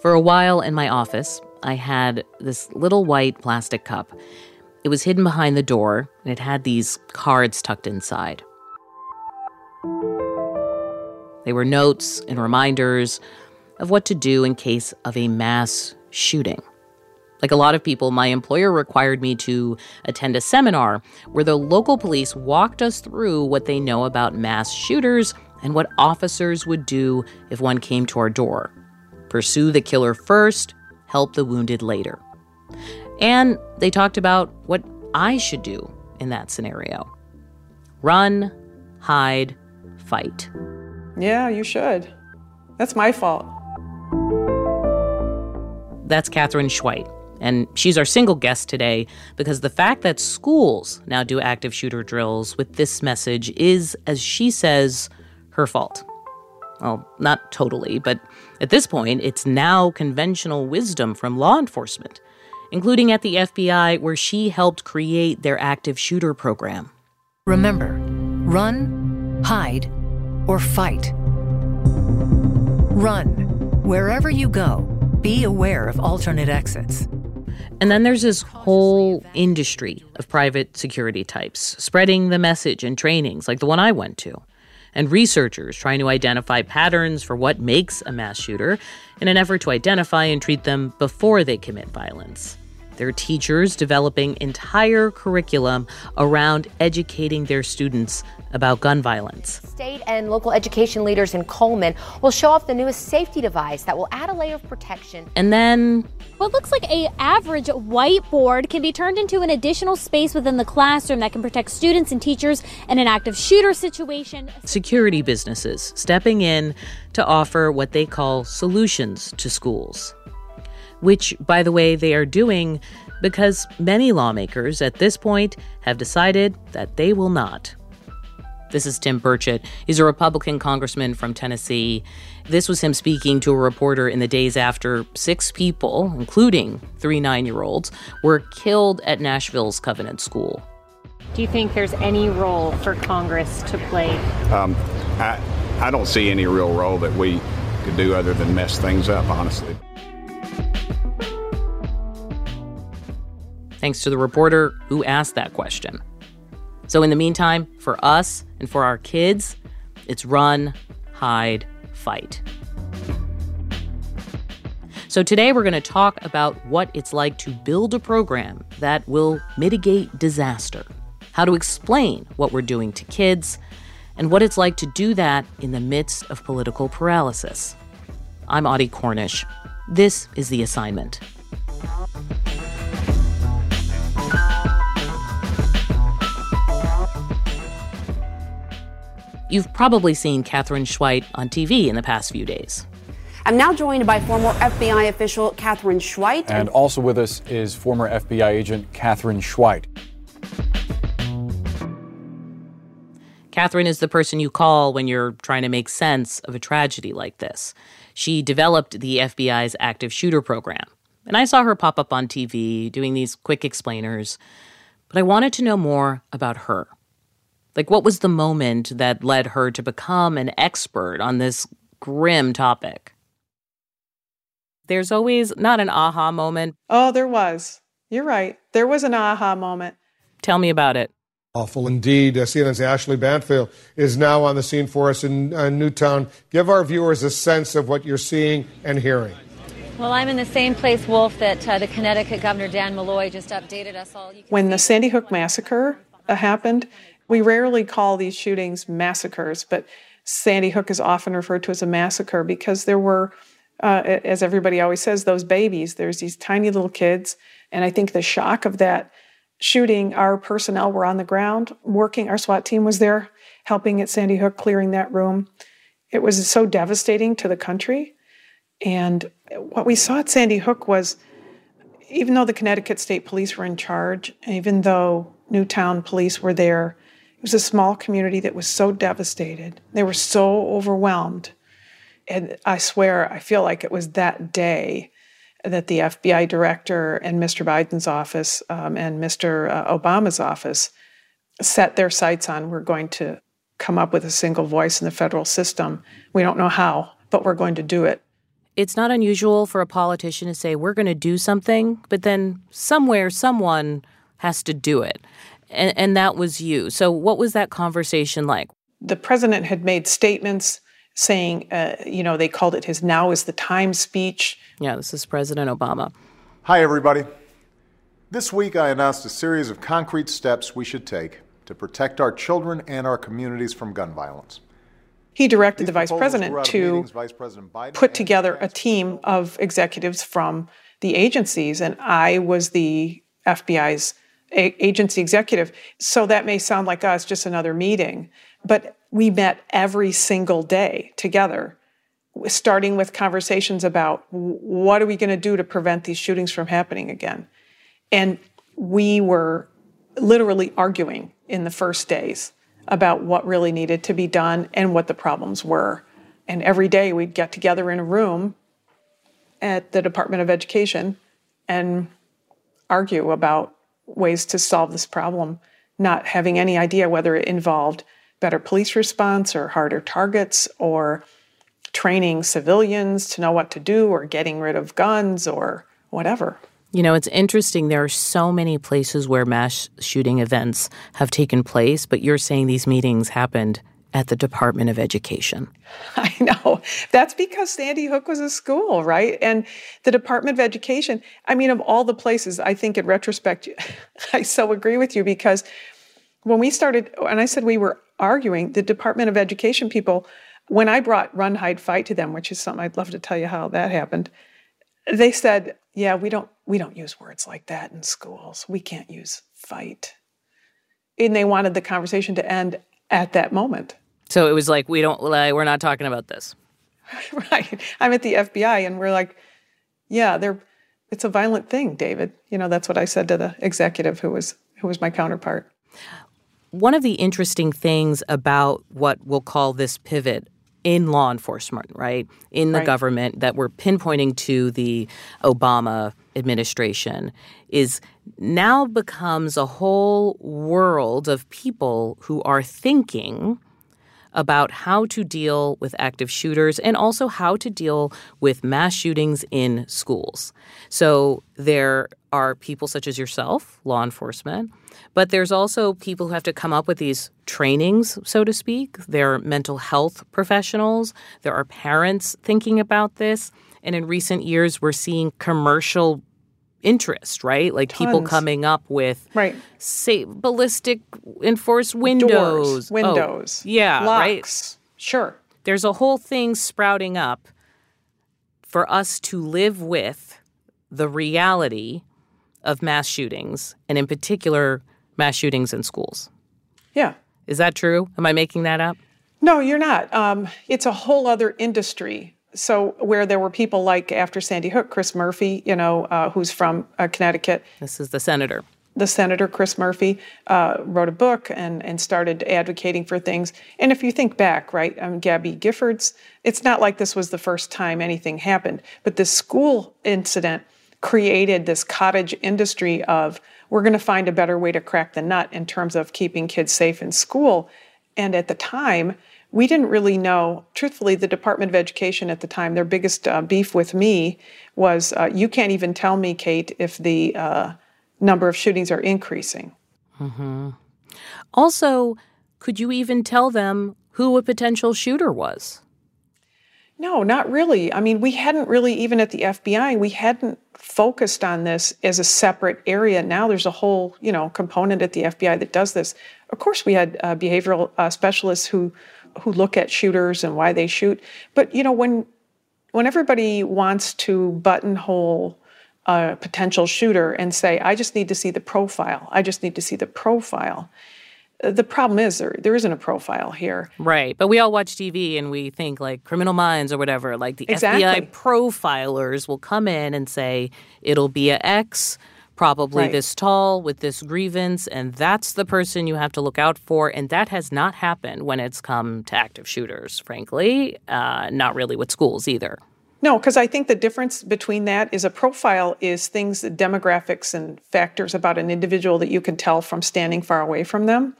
For a while in my office, I had this little white plastic cup. It was hidden behind the door, and it had these cards tucked inside. They were notes and reminders of what to do in case of a mass shooting. Like a lot of people, my employer required me to attend a seminar where the local police walked us through what they know about mass shooters and what officers would do if one came to our door. Pursue the killer first, help the wounded later. And they talked about what I should do in that scenario run, hide, fight. Yeah, you should. That's my fault. That's Katherine Schweit. And she's our single guest today because the fact that schools now do active shooter drills with this message is, as she says, her fault. Well, not totally, but at this point, it's now conventional wisdom from law enforcement, including at the FBI, where she helped create their active shooter program. Remember run, hide, or fight. Run. Wherever you go, be aware of alternate exits. And then there's this whole industry of private security types spreading the message in trainings like the one I went to, and researchers trying to identify patterns for what makes a mass shooter in an effort to identify and treat them before they commit violence. There are teachers developing entire curriculum around educating their students about gun violence. State and local education leaders in Coleman will show off the newest safety device that will add a layer of protection. And then what looks like a average whiteboard can be turned into an additional space within the classroom that can protect students and teachers in an active shooter situation. Security businesses stepping in to offer what they call solutions to schools which, by the way, they are doing because many lawmakers at this point have decided that they will not. This is Tim Burchett. He's a Republican congressman from Tennessee. This was him speaking to a reporter in the days after six people, including three nine year olds, were killed at Nashville's Covenant School. Do you think there's any role for Congress to play? Um, I, I don't see any real role that we could do other than mess things up, honestly. Thanks to the reporter who asked that question. So, in the meantime, for us and for our kids, it's run, hide, fight. So, today we're going to talk about what it's like to build a program that will mitigate disaster, how to explain what we're doing to kids, and what it's like to do that in the midst of political paralysis. I'm Audie Cornish. This is The Assignment. You've probably seen Katherine Schweit on TV in the past few days. I'm now joined by former FBI official Katherine Schweit. And also with us is former FBI agent Katherine Schweit. Katherine is the person you call when you're trying to make sense of a tragedy like this. She developed the FBI's active shooter program. And I saw her pop up on TV doing these quick explainers. But I wanted to know more about her. Like, what was the moment that led her to become an expert on this grim topic? There's always not an aha moment. Oh, there was. You're right. There was an aha moment. Tell me about it. Awful indeed. Uh, CNN's Ashley Banfield is now on the scene for us in uh, Newtown. Give our viewers a sense of what you're seeing and hearing. Well, I'm in the same place, Wolf, that uh, the Connecticut Governor Dan Malloy just updated us all. When the Sandy Hook massacre uh, happened, we rarely call these shootings massacres, but Sandy Hook is often referred to as a massacre because there were, uh, as everybody always says, those babies. There's these tiny little kids. And I think the shock of that shooting, our personnel were on the ground working, our SWAT team was there helping at Sandy Hook, clearing that room. It was so devastating to the country. And what we saw at Sandy Hook was even though the Connecticut State Police were in charge, even though Newtown police were there, it was a small community that was so devastated. They were so overwhelmed. And I swear, I feel like it was that day that the FBI director and Mr. Biden's office um, and Mr. Uh, Obama's office set their sights on we're going to come up with a single voice in the federal system. We don't know how, but we're going to do it. it's not unusual for a politician to say, we're going to do something, but then somewhere, someone has to do it. And, and that was you. So, what was that conversation like? The president had made statements saying, uh, you know, they called it his now is the time speech. Yeah, this is President Obama. Hi, everybody. This week, I announced a series of concrete steps we should take to protect our children and our communities from gun violence. He directed the vice president to vice president put together a team of executives from the agencies, and I was the FBI's a- agency executive. So that may sound like us, just another meeting, but we met every single day together, starting with conversations about what are we going to do to prevent these shootings from happening again. And we were literally arguing in the first days about what really needed to be done and what the problems were. And every day we'd get together in a room at the Department of Education and argue about ways to solve this problem, not having any idea whether it involved better police response or harder targets or training civilians to know what to do or getting rid of guns or whatever. You know, it's interesting. There are so many places where mass shooting events have taken place, but you're saying these meetings happened at the Department of Education. I know. That's because Sandy Hook was a school, right? And the Department of Education, I mean, of all the places, I think in retrospect, I so agree with you because when we started, and I said we were arguing, the Department of Education people, when I brought Run, Hide, Fight to them, which is something I'd love to tell you how that happened, they said, yeah, we don't we don't use words like that in schools. We can't use fight. And they wanted the conversation to end at that moment. So it was like we don't like, we're not talking about this. right. I'm at the FBI and we're like, yeah, they're it's a violent thing, David. You know, that's what I said to the executive who was who was my counterpart. One of the interesting things about what we'll call this pivot in law enforcement, right? In the right. government that we're pinpointing to the Obama administration is now becomes a whole world of people who are thinking about how to deal with active shooters and also how to deal with mass shootings in schools. So there are people such as yourself, law enforcement, but there's also people who have to come up with these trainings, so to speak. There are mental health professionals, there are parents thinking about this. And in recent years, we're seeing commercial interest, right? Like Tons. people coming up with right. say ballistic enforced windows, Doors, windows, oh, yeah, locks. right. Sure. There's a whole thing sprouting up for us to live with the reality of mass shootings, and in particular, mass shootings in schools. Yeah. Is that true? Am I making that up? No, you're not. Um, it's a whole other industry so where there were people like after Sandy Hook, Chris Murphy, you know, uh, who's from uh, Connecticut. This is the senator. The senator Chris Murphy uh, wrote a book and and started advocating for things. And if you think back, right, um, Gabby Giffords, it's not like this was the first time anything happened, but this school incident created this cottage industry of we're going to find a better way to crack the nut in terms of keeping kids safe in school. And at the time, we didn't really know. Truthfully, the Department of Education at the time, their biggest uh, beef with me was uh, you can't even tell me, Kate, if the uh, number of shootings are increasing. Mm-hmm. Also, could you even tell them who a potential shooter was? No, not really. I mean, we hadn't really, even at the FBI, we hadn't focused on this as a separate area. Now there's a whole, you know, component at the FBI that does this. Of course, we had uh, behavioral uh, specialists who who look at shooters and why they shoot. But you know, when when everybody wants to buttonhole a potential shooter and say, "I just need to see the profile. I just need to see the profile." The problem is there there isn't a profile here. Right. But we all watch TV and we think like criminal minds or whatever, like the exactly. FBI profilers will come in and say it'll be a X probably right. this tall with this grievance, and that's the person you have to look out for. And that has not happened when it's come to active shooters, frankly, uh, not really with schools either. No, because I think the difference between that is a profile is things, demographics and factors about an individual that you can tell from standing far away from them.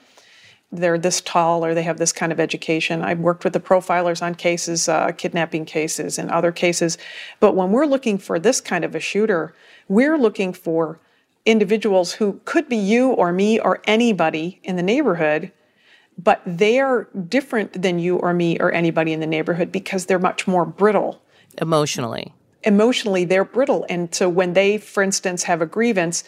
they're this tall or they have this kind of education. I've worked with the profilers on cases, uh, kidnapping cases, and other cases. But when we're looking for this kind of a shooter, we're looking for individuals who could be you or me or anybody in the neighborhood, but they're different than you or me or anybody in the neighborhood because they're much more brittle. Emotionally. Emotionally, they're brittle. And so when they, for instance, have a grievance,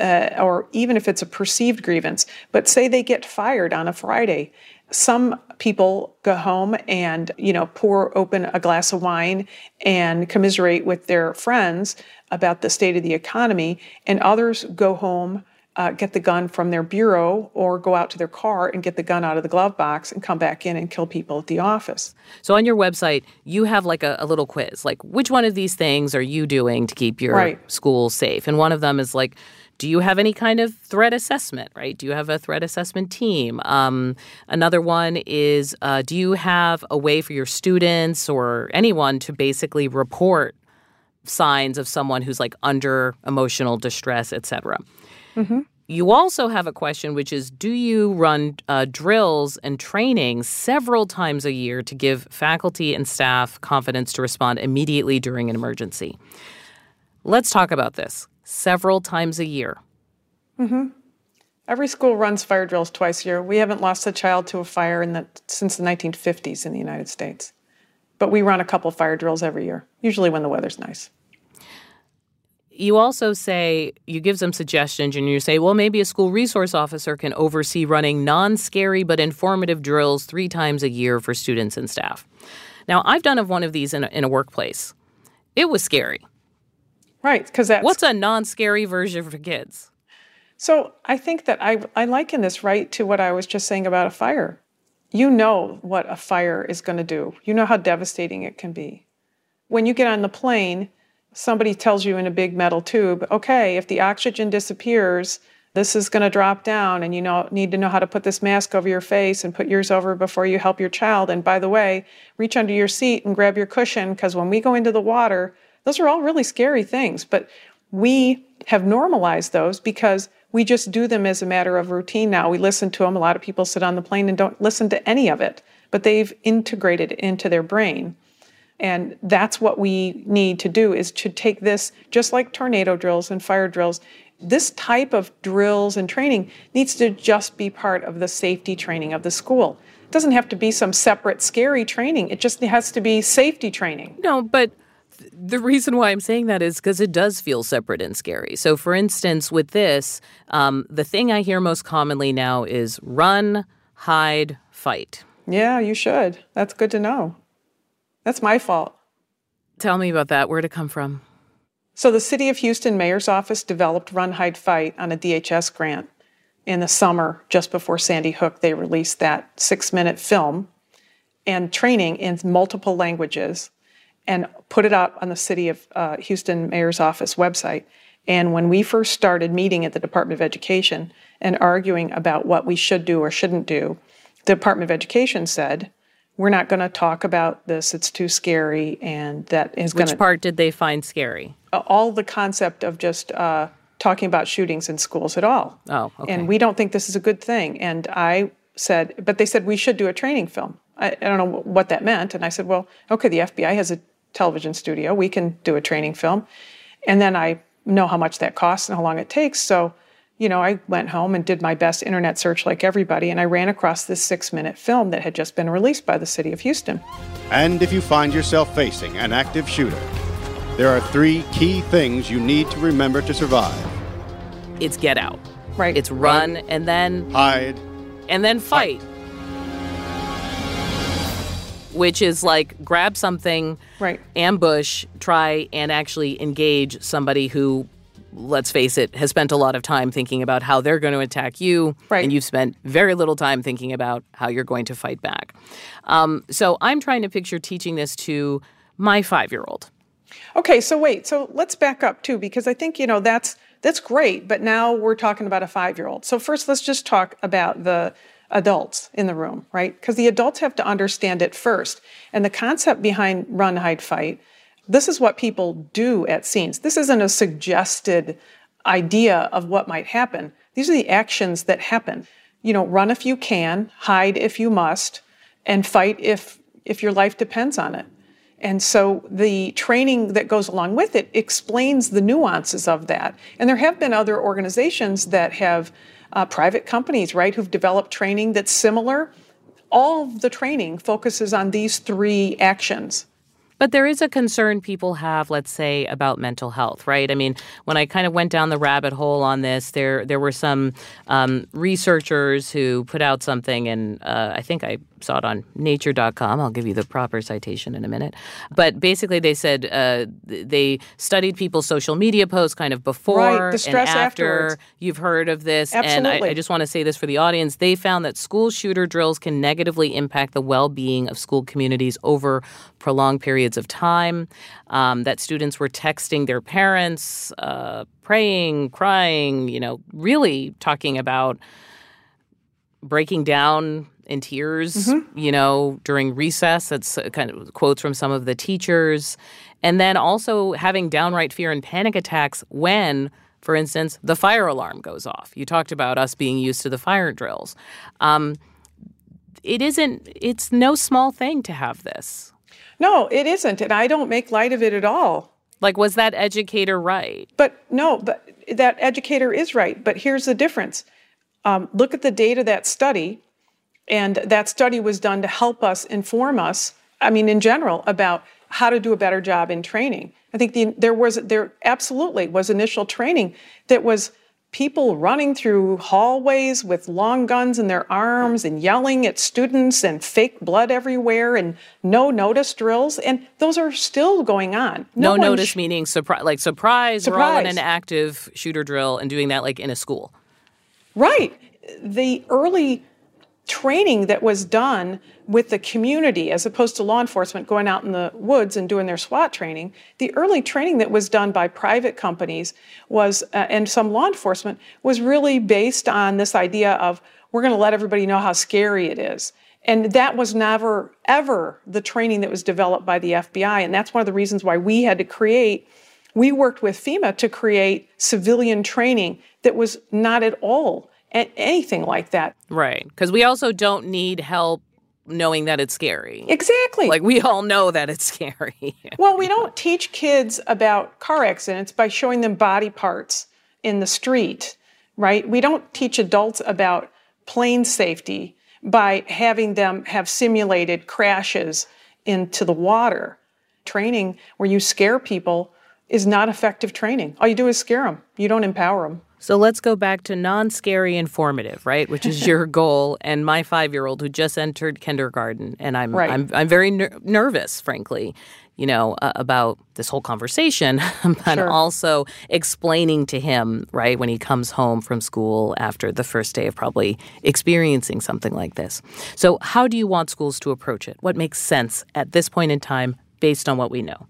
uh, or even if it's a perceived grievance, but say they get fired on a Friday, some people go home and you know pour open a glass of wine and commiserate with their friends about the state of the economy and others go home uh, get the gun from their bureau or go out to their car and get the gun out of the glove box and come back in and kill people at the office. So on your website, you have like a, a little quiz, like which one of these things are you doing to keep your right. school safe? And one of them is like, do you have any kind of threat assessment, right? Do you have a threat assessment team? Um, another one is, uh, do you have a way for your students or anyone to basically report signs of someone who's like under emotional distress, et cetera? Mm-hmm. You also have a question, which is Do you run uh, drills and training several times a year to give faculty and staff confidence to respond immediately during an emergency? Let's talk about this. Several times a year. Mm-hmm. Every school runs fire drills twice a year. We haven't lost a child to a fire in the, since the 1950s in the United States. But we run a couple fire drills every year, usually when the weather's nice you also say you give some suggestions and you say well maybe a school resource officer can oversee running non-scary but informative drills three times a year for students and staff now i've done of one of these in a, in a workplace it was scary right because that's what's a non-scary version for kids? So i think that i, I liken this right to what i was just saying about a fire. You know what a fire is going to do. You know how devastating it can be. When you get on the plane somebody tells you in a big metal tube, okay, if the oxygen disappears, this is going to drop down and you know need to know how to put this mask over your face and put yours over before you help your child. And by the way reach under your seat and grab your cushion because when we go into the water those are all really scary things but we have normalized those because we just do them as a matter of routine now we listen to them a lot of people sit on the plane and don't listen to any of it but they've integrated it into their brain and that's what we need to do is to take this, just like tornado drills and fire drills, this type of drills and training needs to just be part of the safety training of the school. It doesn't have to be some separate scary training. It just has to be safety training. No, but the reason why I'm saying that is because it does feel separate and scary. So, for instance, with this, um, the thing I hear most commonly now is run, hide, fight. Yeah, you should. That's good to know. That's my fault. Tell me about that. Where'd it come from? So, the City of Houston Mayor's Office developed Run, Hide, Fight on a DHS grant. In the summer, just before Sandy Hook, they released that six minute film and training in multiple languages and put it up on the City of uh, Houston Mayor's Office website. And when we first started meeting at the Department of Education and arguing about what we should do or shouldn't do, the Department of Education said, we're not going to talk about this. It's too scary, and that is going. Which part did they find scary? All the concept of just uh, talking about shootings in schools at all. Oh, okay. And we don't think this is a good thing. And I said, but they said we should do a training film. I, I don't know what that meant. And I said, well, okay, the FBI has a television studio. We can do a training film. And then I know how much that costs and how long it takes. So you know, I went home and did my best internet search like everybody, and I ran across this six minute film that had just been released by the city of Houston. And if you find yourself facing an active shooter, there are three key things you need to remember to survive it's get out. Right. It's run, run and then hide and then fight. fight. Which is like grab something, right. ambush, try and actually engage somebody who let's face it, has spent a lot of time thinking about how they're going to attack you. Right. And you've spent very little time thinking about how you're going to fight back. Um, so I'm trying to picture teaching this to my five year old. Okay, so wait, so let's back up too, because I think, you know, that's that's great, but now we're talking about a five year old. So first let's just talk about the adults in the room, right? Because the adults have to understand it first. And the concept behind run, hide, fight this is what people do at scenes. This isn't a suggested idea of what might happen. These are the actions that happen. you know, run if you can, hide if you must, and fight if if your life depends on it. And so the training that goes along with it explains the nuances of that. And there have been other organizations that have uh, private companies, right, who've developed training that's similar. All the training focuses on these three actions. But there is a concern people have, let's say, about mental health, right? I mean, when I kind of went down the rabbit hole on this, there there were some um, researchers who put out something, and uh, I think I saw it on nature.com. I'll give you the proper citation in a minute. But basically, they said uh, they studied people's social media posts kind of before right, the stress and after afterwards. you've heard of this. Absolutely. And I, I just want to say this for the audience. They found that school shooter drills can negatively impact the well being of school communities over prolonged periods of time, um, that students were texting their parents, uh, praying, crying, you know, really talking about breaking down in tears, Mm-hmm. you know, during recess. That's uh, kind of quotes from some of the teachers. And then also having downright fear and panic attacks when, for instance, the fire alarm goes off. You talked about us being used to the fire drills. Um, it isn't, it's no small thing to have this. No, it isn't. And I don't make light of it at all. Like, was that educator right? But no, but that educator is right. But here's the difference um, look at the date of that study, and that study was done to help us inform us, I mean, in general, about how to do a better job in training. I think the, there was, there absolutely was initial training that was people running through hallways with long guns in their arms and yelling at students and fake blood everywhere and no notice drills. And those are still going on. No, one notice sh- meaning surprise, like surprise, We're all in an active shooter drill and doing that like in a school. Right. The early training that was done with the community as opposed to law enforcement going out in the woods and doing their SWAT training, the early training that was done by private companies was, uh, and some law enforcement, was really based on this idea of we're going to let everybody know how scary it is. And that was never, ever the training that was developed by the FBI. And that's one of the reasons why we had to create we worked with FEMA to create civilian training that was not at all anything like that. Right. Because we also don't need help knowing that it's scary. Exactly. Like we all know that it's scary. well, we don't teach kids about car accidents by showing them body parts in the street, right? We don't teach adults about plane safety by having them have simulated crashes into the water. Training where you scare people is not effective training. All you do is scare them, you don't empower them. So let's go back to non scary informative, right? Which is your goal. And my five year old who just entered kindergarten, and I'm Right. I'm I'm very ner- nervous, frankly, you know, uh, about this whole conversation, but Sure. also explaining to him, right, when he comes home from school after the first day of probably experiencing something like this. So, how do you want schools to approach it? What makes sense at this point in time based on what we know?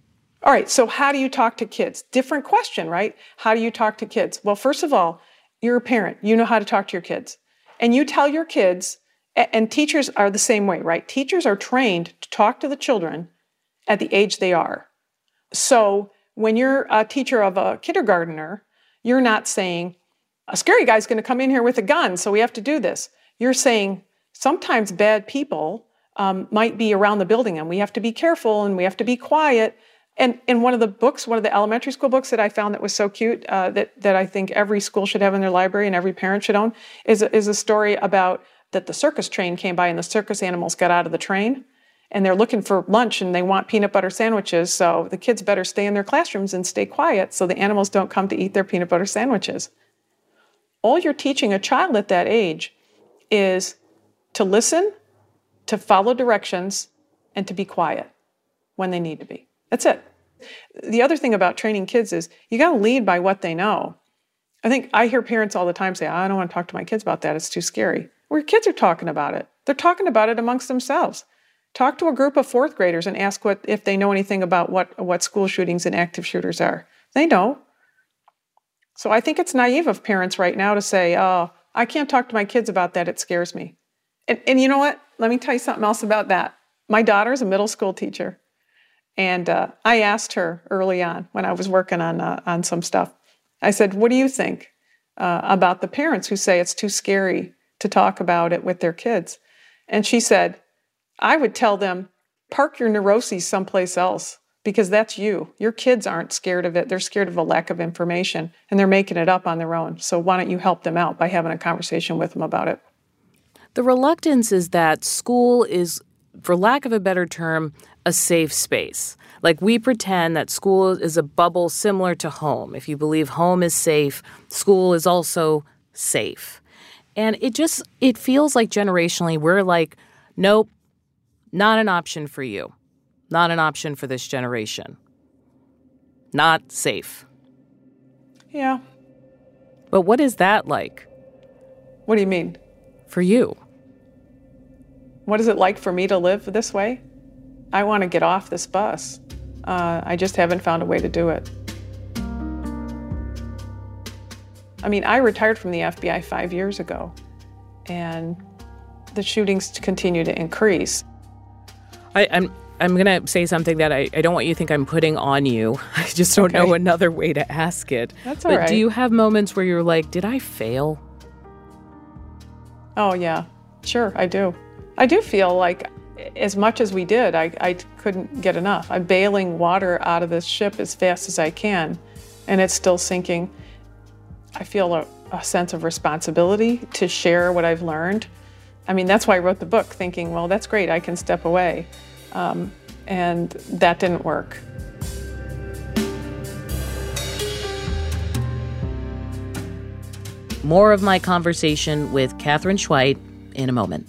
All right, so how do you talk to kids? Different question, right? How do you talk to kids? Well, first of all, you're a parent, you know how to talk to your kids. And you tell your kids, and teachers are the same way, right? Teachers are trained to talk to the children at the age they are. So when you're a teacher of a kindergartner, you're not saying, a scary guy's going to come in here with a gun, so we have to do this. You're saying, sometimes bad people um, might be around the building and we have to be careful and we have to be quiet. And in one of the books, one of the elementary school books that I found that was so cute uh, that, that I think every school should have in their library and every parent should own is, is a story about that the circus train came by and the circus animals got out of the train and they're looking for lunch and they want peanut butter sandwiches. So the kids better stay in their classrooms and stay quiet so the animals don't come to eat their peanut butter sandwiches. All you're teaching a child at that age is to listen, to follow directions, and to be quiet when they need to be. That's it. The other thing about training kids is you got to lead by what they know. I think I hear parents all the time say, I don't want to talk to my kids about that. It's too scary. Well, kids are talking about it. They're talking about it amongst themselves. Talk to a group of fourth graders and ask what if they know anything about what, what school shootings and active shooters are. They know. So I think it's naive of parents right now to say, oh, I can't talk to my kids about that. It scares me. And, and you know what? Let me tell you something else about that. My daughter's a middle school teacher. And uh, I asked her early on when I was working on, uh, on some stuff, I said, What do you think uh, about the parents who say it's too scary to talk about it with their kids. And she said, I would tell them, park your neuroses someplace else because that's you. Your kids aren't scared of it. They're scared of a lack of information and they're making it up on their own. So why don't you help them out by having a conversation with them about it? The reluctance is that school is, for lack of a better term, a safe space. Like we pretend that school is a bubble similar to home. If you believe home is safe, school is also safe. And it just it feels like generationally we're like, nope, not an option for you. Not an option for this generation. Not safe. Yeah. But what is that like? What do you mean? For you. What is it like for me to live this way? I want to get off this bus. Uh, I just haven't found a way to do it. I mean, I retired from the FBI five years ago, and the shootings continue to increase. I, am I'm, I'm going to say something that I, I don't want you to think I'm putting on you. I just don't okay. know another way to ask it. That's all but right. do you have moments where you're like, did I fail? Oh, yeah. Sure, I do. I do feel like as much as we did, I, I couldn't get enough. I'm bailing water out of this ship as fast as I can, and it's still sinking. I feel a, a sense of responsibility to share what I've learned. I mean, that's why I wrote the book, thinking, well, that's great, I can step away. Um, and that didn't work. More of my conversation with Katherine Schweit in a moment.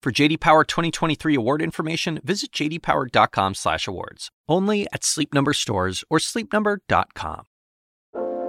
For JD Power 2023 award information, visit jdpower.com/awards. Only at Sleep Number stores or sleepnumber.com.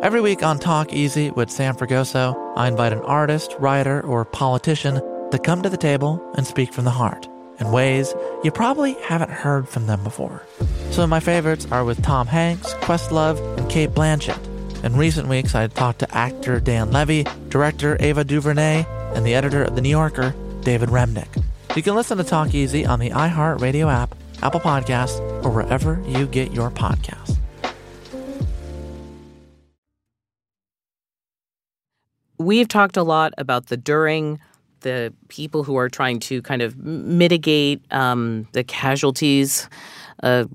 Every week on Talk Easy with Sam Fragoso, I invite an artist, writer, or politician to come to the table and speak from the heart in ways you probably haven't heard from them before. Some of my favorites are with Tom Hanks, Questlove, and Cate Blanchett. In recent weeks, I talked to actor Dan Levy, director Ava DuVernay, and the editor of The New Yorker, David Remnick. You can listen to Talk Easy on the iHeartRadio app, Apple Podcasts, or wherever you get your podcasts. We've talked a lot about the during, the people who are trying to kind of mitigate um, the casualties. Uh,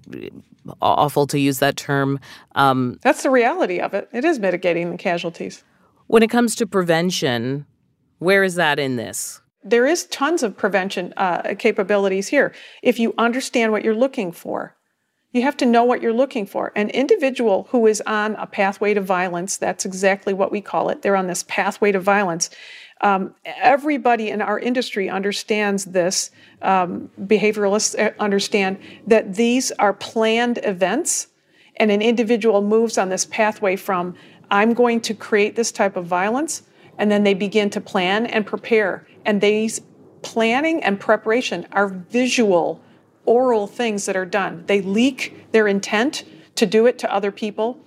awful to use that term. Um, That's the reality of it. It is mitigating the casualties. When it comes to prevention, where is that in this? There is tons of prevention uh, capabilities here. If you understand what you're looking for, you have to know what you're looking for. An individual who is on a pathway to violence, that's exactly what we call it. They're on this pathway to violence. Um, everybody in our industry understands this. Um, behavioralists uh, understand that these are planned events, and an individual moves on this pathway from, I'm going to create this type of violence, and then they begin to plan and prepare and these planning and preparation are visual, oral things that are done. They leak their intent to do it to other people.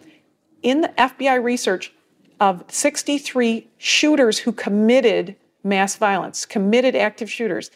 In the FBI research of 63 shooters who committed mass violence, committed active shooters,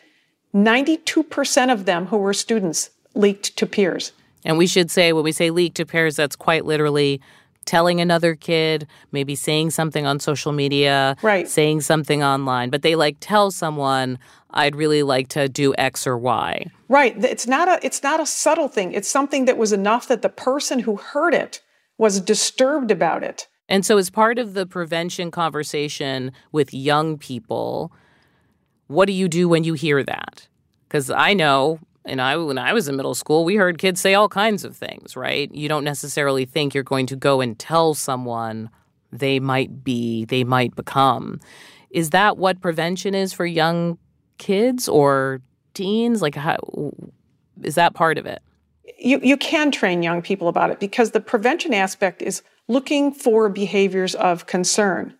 92% of them who were students leaked to peers. And we should say, when we say leaked to peers, that's quite literally telling another kid, maybe saying something on social media, right. saying something online, but they like tell someone, I'd really like to do X or Y. Right. It's not a it's not a subtle thing. It's something that was enough that the person who heard it was disturbed about it. And so as part of the prevention conversation with young people, what do you do when you hear that? Cuz I know And I, when I was in middle school, we heard kids say all kinds of things, right? You don't necessarily think you're going to go and tell someone they might be, they might become. Is that what prevention is for young kids or teens? Like, how is that part of it? You, you can train young people about it because the prevention aspect is looking for behaviors of concern.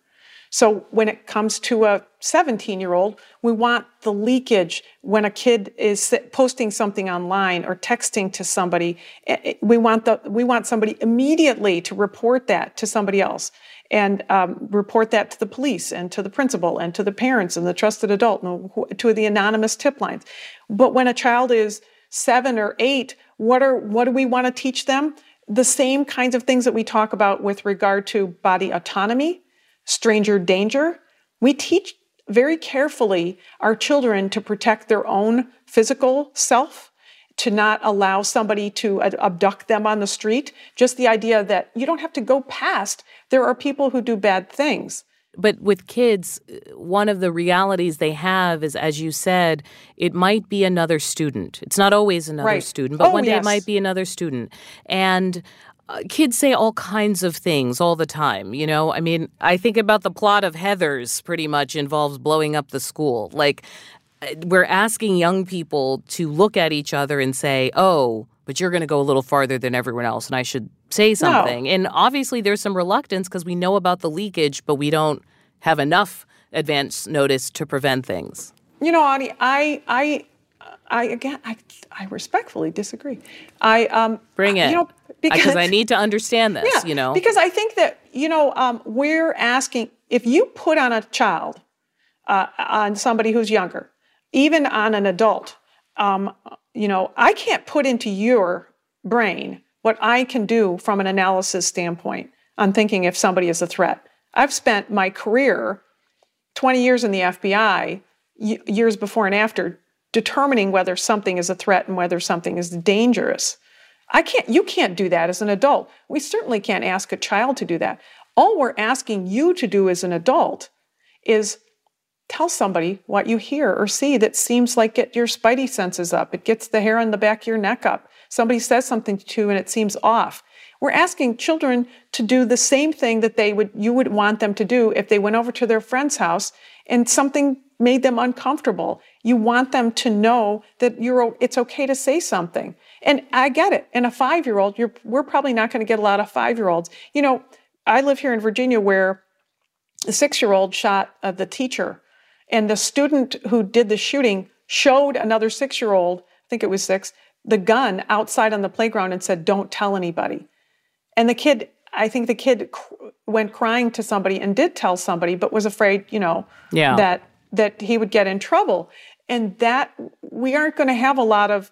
So when it comes to a 17 year old, we want the leakage when a kid is posting something online or texting to somebody. Eh, eh, we want the we want somebody immediately to report that to somebody else and um, report that to the police and to the principal and to the parents and the trusted adult and to the anonymous tip lines. But when a child is seven or eight, what are what do we want to teach them? The same kinds of things that we talk about with regard to body autonomy stranger danger, we teach very carefully our children to protect their own physical self, to not allow somebody to abduct them on the street. Just the idea that you don't have to go past, there are people who do bad things. But with kids, one of the realities they have is, as you said, it might be another student. It's not always another right. student, but oh, one day yes. it might be another student. And kids say all kinds of things all the time. You know, I mean, I think about the plot of Heathers pretty much involves blowing up the school. Like, uh, we're asking young people to look at each other and say, oh, but you're going to go a little farther than everyone else, and I should say something. No. And obviously, there's some reluctance because we know about the leakage, but we don't have enough advance notice to prevent things. You know, Audie, I, I, I again, I, I respectfully disagree. I um, bring it. You know, because I need to understand this. Yeah, you know, because I think that you know um, we're asking if you put on a child, uh, on somebody who's younger, even on an adult, um, you know, I can't put into your brain what I can do from an analysis standpoint on thinking if somebody is a threat. I've spent my career, 20 years in the FBI, years before and after, determining whether something is a threat and whether something is dangerous. I can't, you can't do that as an adult. We certainly can't ask a child to do that. All we're asking you to do as an adult is tell somebody what you hear or see that seems like get your spidey senses up. It gets the hair on the back of your neck up. Somebody says something to you and it seems off. We're asking children to do the same thing that they would you would want them to do if they went over to their friend's house and something made them uncomfortable. You want them to know that you're it's okay to say something. And I get it. And a 5-year-old, you're we're probably not going to get a lot of 5-year-olds. You know, I live here in Virginia where a 6-year-old shot uh, the teacher and the student who did the shooting showed another 6-year-old, I think it was 6, the gun outside on the playground and said, "Don't tell anybody." And the kid, I think the kid cr- went crying to somebody and did tell somebody, but was afraid, you know, yeah. that that he would get in trouble. And that we aren't going to have a lot of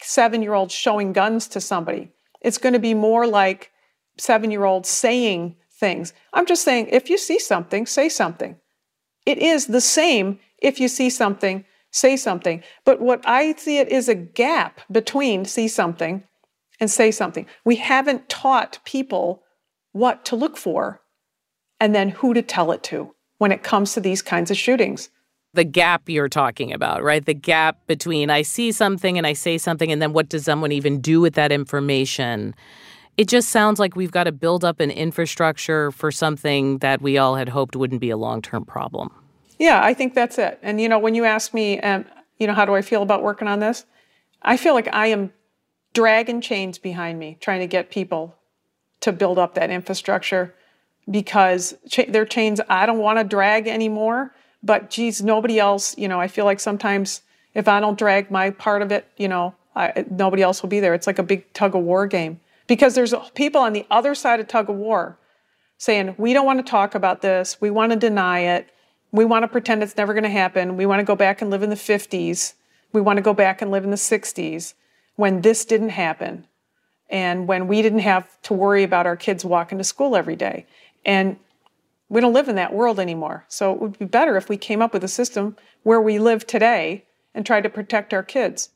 seven year olds showing guns to somebody. It's going to be more like seven year olds saying things. I'm just saying, if you see something, say something. It is the same if you see something, say something. But what I see it is a gap between see something and say something. We haven't taught people what to look for and then who to tell it to when it comes to these kinds of shootings. The gap you're talking about, right? The gap between I see something and I say something, and then what does someone even do with that information? It just sounds like we've got to build up an infrastructure for something that we all had hoped wouldn't be a long term problem. Yeah, I think that's it. And, you know, when you ask me, um, you know, how do I feel about working on this? I feel like I am dragging chains behind me trying to get people to build up that infrastructure because cha- they're chains I don't want to drag anymore. But geez, nobody else, you know, I feel like sometimes if I don't drag my part of it, you know, I, nobody else will be there. It's like a big tug of war game because there's people on the other side of tug of war saying, we don't want to talk about this. We want to deny it. We want to pretend it's never going to happen. We want to go back and live in the 50s. We want to go back and live in the 60s when this didn't happen and when we didn't have to worry about our kids walking to school every day. And we don't live in that world anymore. So it would be better if we came up with a system where we live today and try to protect our kids.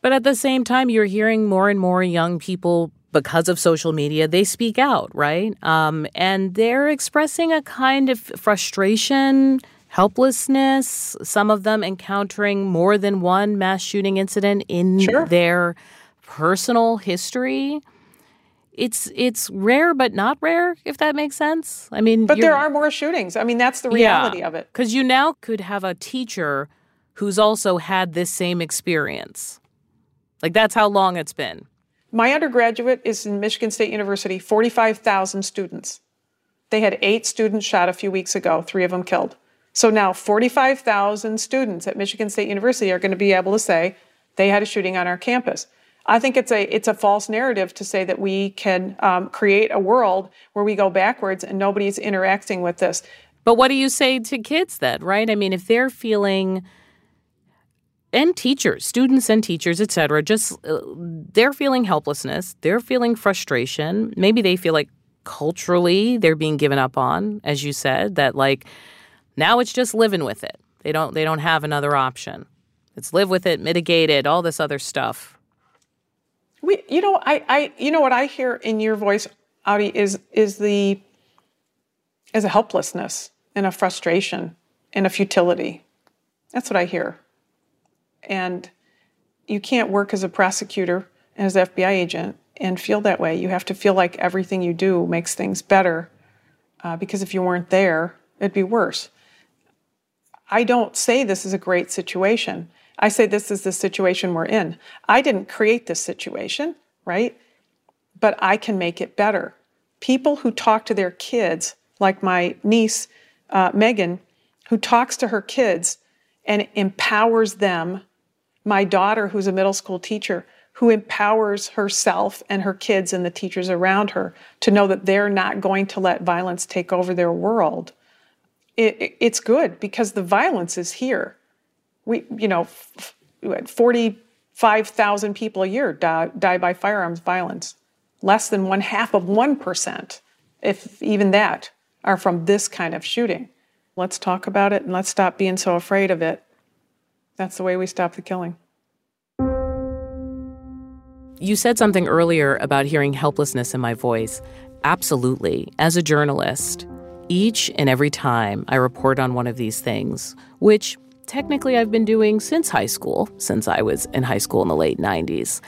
But at the same time, you're hearing more and more young people because of social media, they speak out, right? Um, and they're expressing a kind of frustration helplessness, some of them encountering more than one mass shooting incident in Sure. their personal history. It's it's rare but not rare, if that makes sense. I mean, But there are more shootings. I mean, that's the reality of it. Because you now could have a teacher who's also had this same experience. Like that's how long it's been. My undergraduate is in Michigan State University, 45,000 students. They had eight students shot a few weeks ago, three of them killed. So now 45,000 students at Michigan State University are going to be able to say they had a shooting on our campus. I think it's a it's a false narrative to say that we can um, create a world where we go backwards and nobody's interacting with this. But what do you say to kids then, right? I mean, if they're feeling and teachers, students and teachers, et cetera, just uh, they're feeling helplessness, they're feeling frustration. Maybe they feel like culturally they're being given up on, as you said, that like now it's just living with it. They don't they don't have another option. It's live with it, mitigate it, all this other stuff. We, you know, I, I, you know what I hear in your voice, Audie, is is the is a helplessness and a frustration and a futility. That's what I hear. And you can't work as a prosecutor and as an FBI agent and feel that way. You have to feel like everything you do makes things better, uh, because if you weren't there, it'd be worse. I don't say this is a great situation. I say this is the situation we're in. I didn't create this situation, right? But I can make it better. People who talk to their kids, like my niece, uh, Megan, who talks to her kids and empowers them, my daughter, who's a middle school teacher, who empowers herself and her kids and the teachers around her to know that they're not going to let violence take over their world. It, it, it's good because the violence is here we, you know, 45,000 people a year die, die by firearms violence. Less than one half of 1%, if even that, are from this kind of shooting. Let's talk about it and let's stop being so afraid of it. That's the way we stop the killing. You said something earlier about hearing helplessness in my voice. Absolutely. As a journalist, each and every time I report on one of these things, which technically I've been doing since high school, since I was in high school in the late 90s.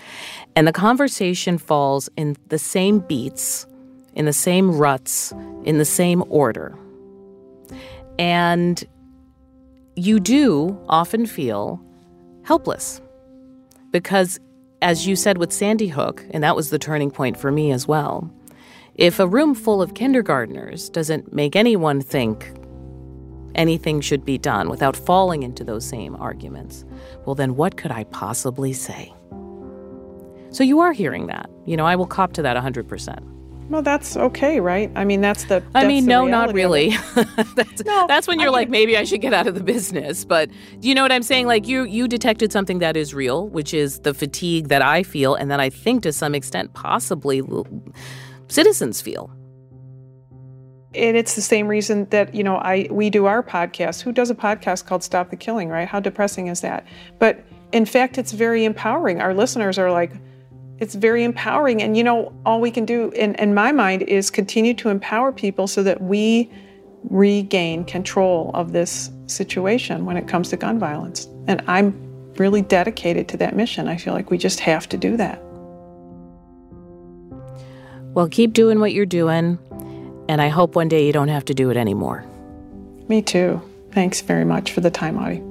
And the conversation falls in the same beats, in the same ruts, in the same order. And you do often feel helpless because, as you said with Sandy Hook, and that was the turning point for me as well, if a room full of kindergartners doesn't make anyone think anything should be done without falling into those same arguments, well, then what could I possibly say? So you are hearing that. You know, I will cop to that 100%. Well, that's okay, right? I mean, that's the. I mean, no, not really. that's, that's when you're like, maybe I should get out of the business. But do you know what I'm saying? Like you, you detected something that is real, which is the fatigue that I feel, and that I think to some extent, possibly, citizens feel. And it's the same reason that you know I we do our podcast. Who does a podcast called Stop the Killing? Right? How depressing is that? But in fact, it's very empowering. Our listeners are like, it's very empowering. And you know, all we can do in, in my mind is continue to empower people so that we regain control of this situation when it comes to gun violence. And I'm really dedicated to that mission. I feel like we just have to do that. Well, keep doing what you're doing, and I hope one day you don't have to do it anymore. Me too. Thanks very much for the time, Audie.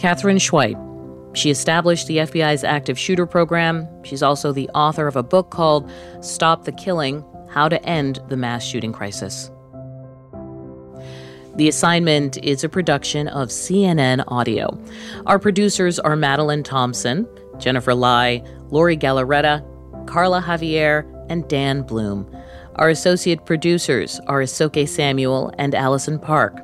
Katherine Schweit. She established the FBI's active shooter program. She's also the author of a book called Stop the Killing How to End the Mass Shooting Crisis. The assignment is a production of CNN Audio. Our producers are Madeline Thompson, Jennifer Lai, Lori Galarreta, Carla Javier, and Dan Bloom. Our associate producers are Isoke Samuel and Allison Park.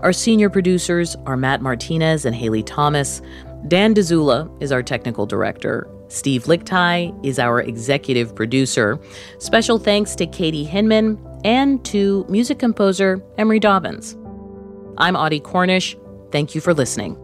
Our senior producers are Matt Martinez and Haley Thomas. Dan Dzula is our technical director. Steve Lickteig is our executive producer. Special thanks to Katie Hinman and to music composer Emery Dobbins. I'm Audie Cornish. Thank you for listening.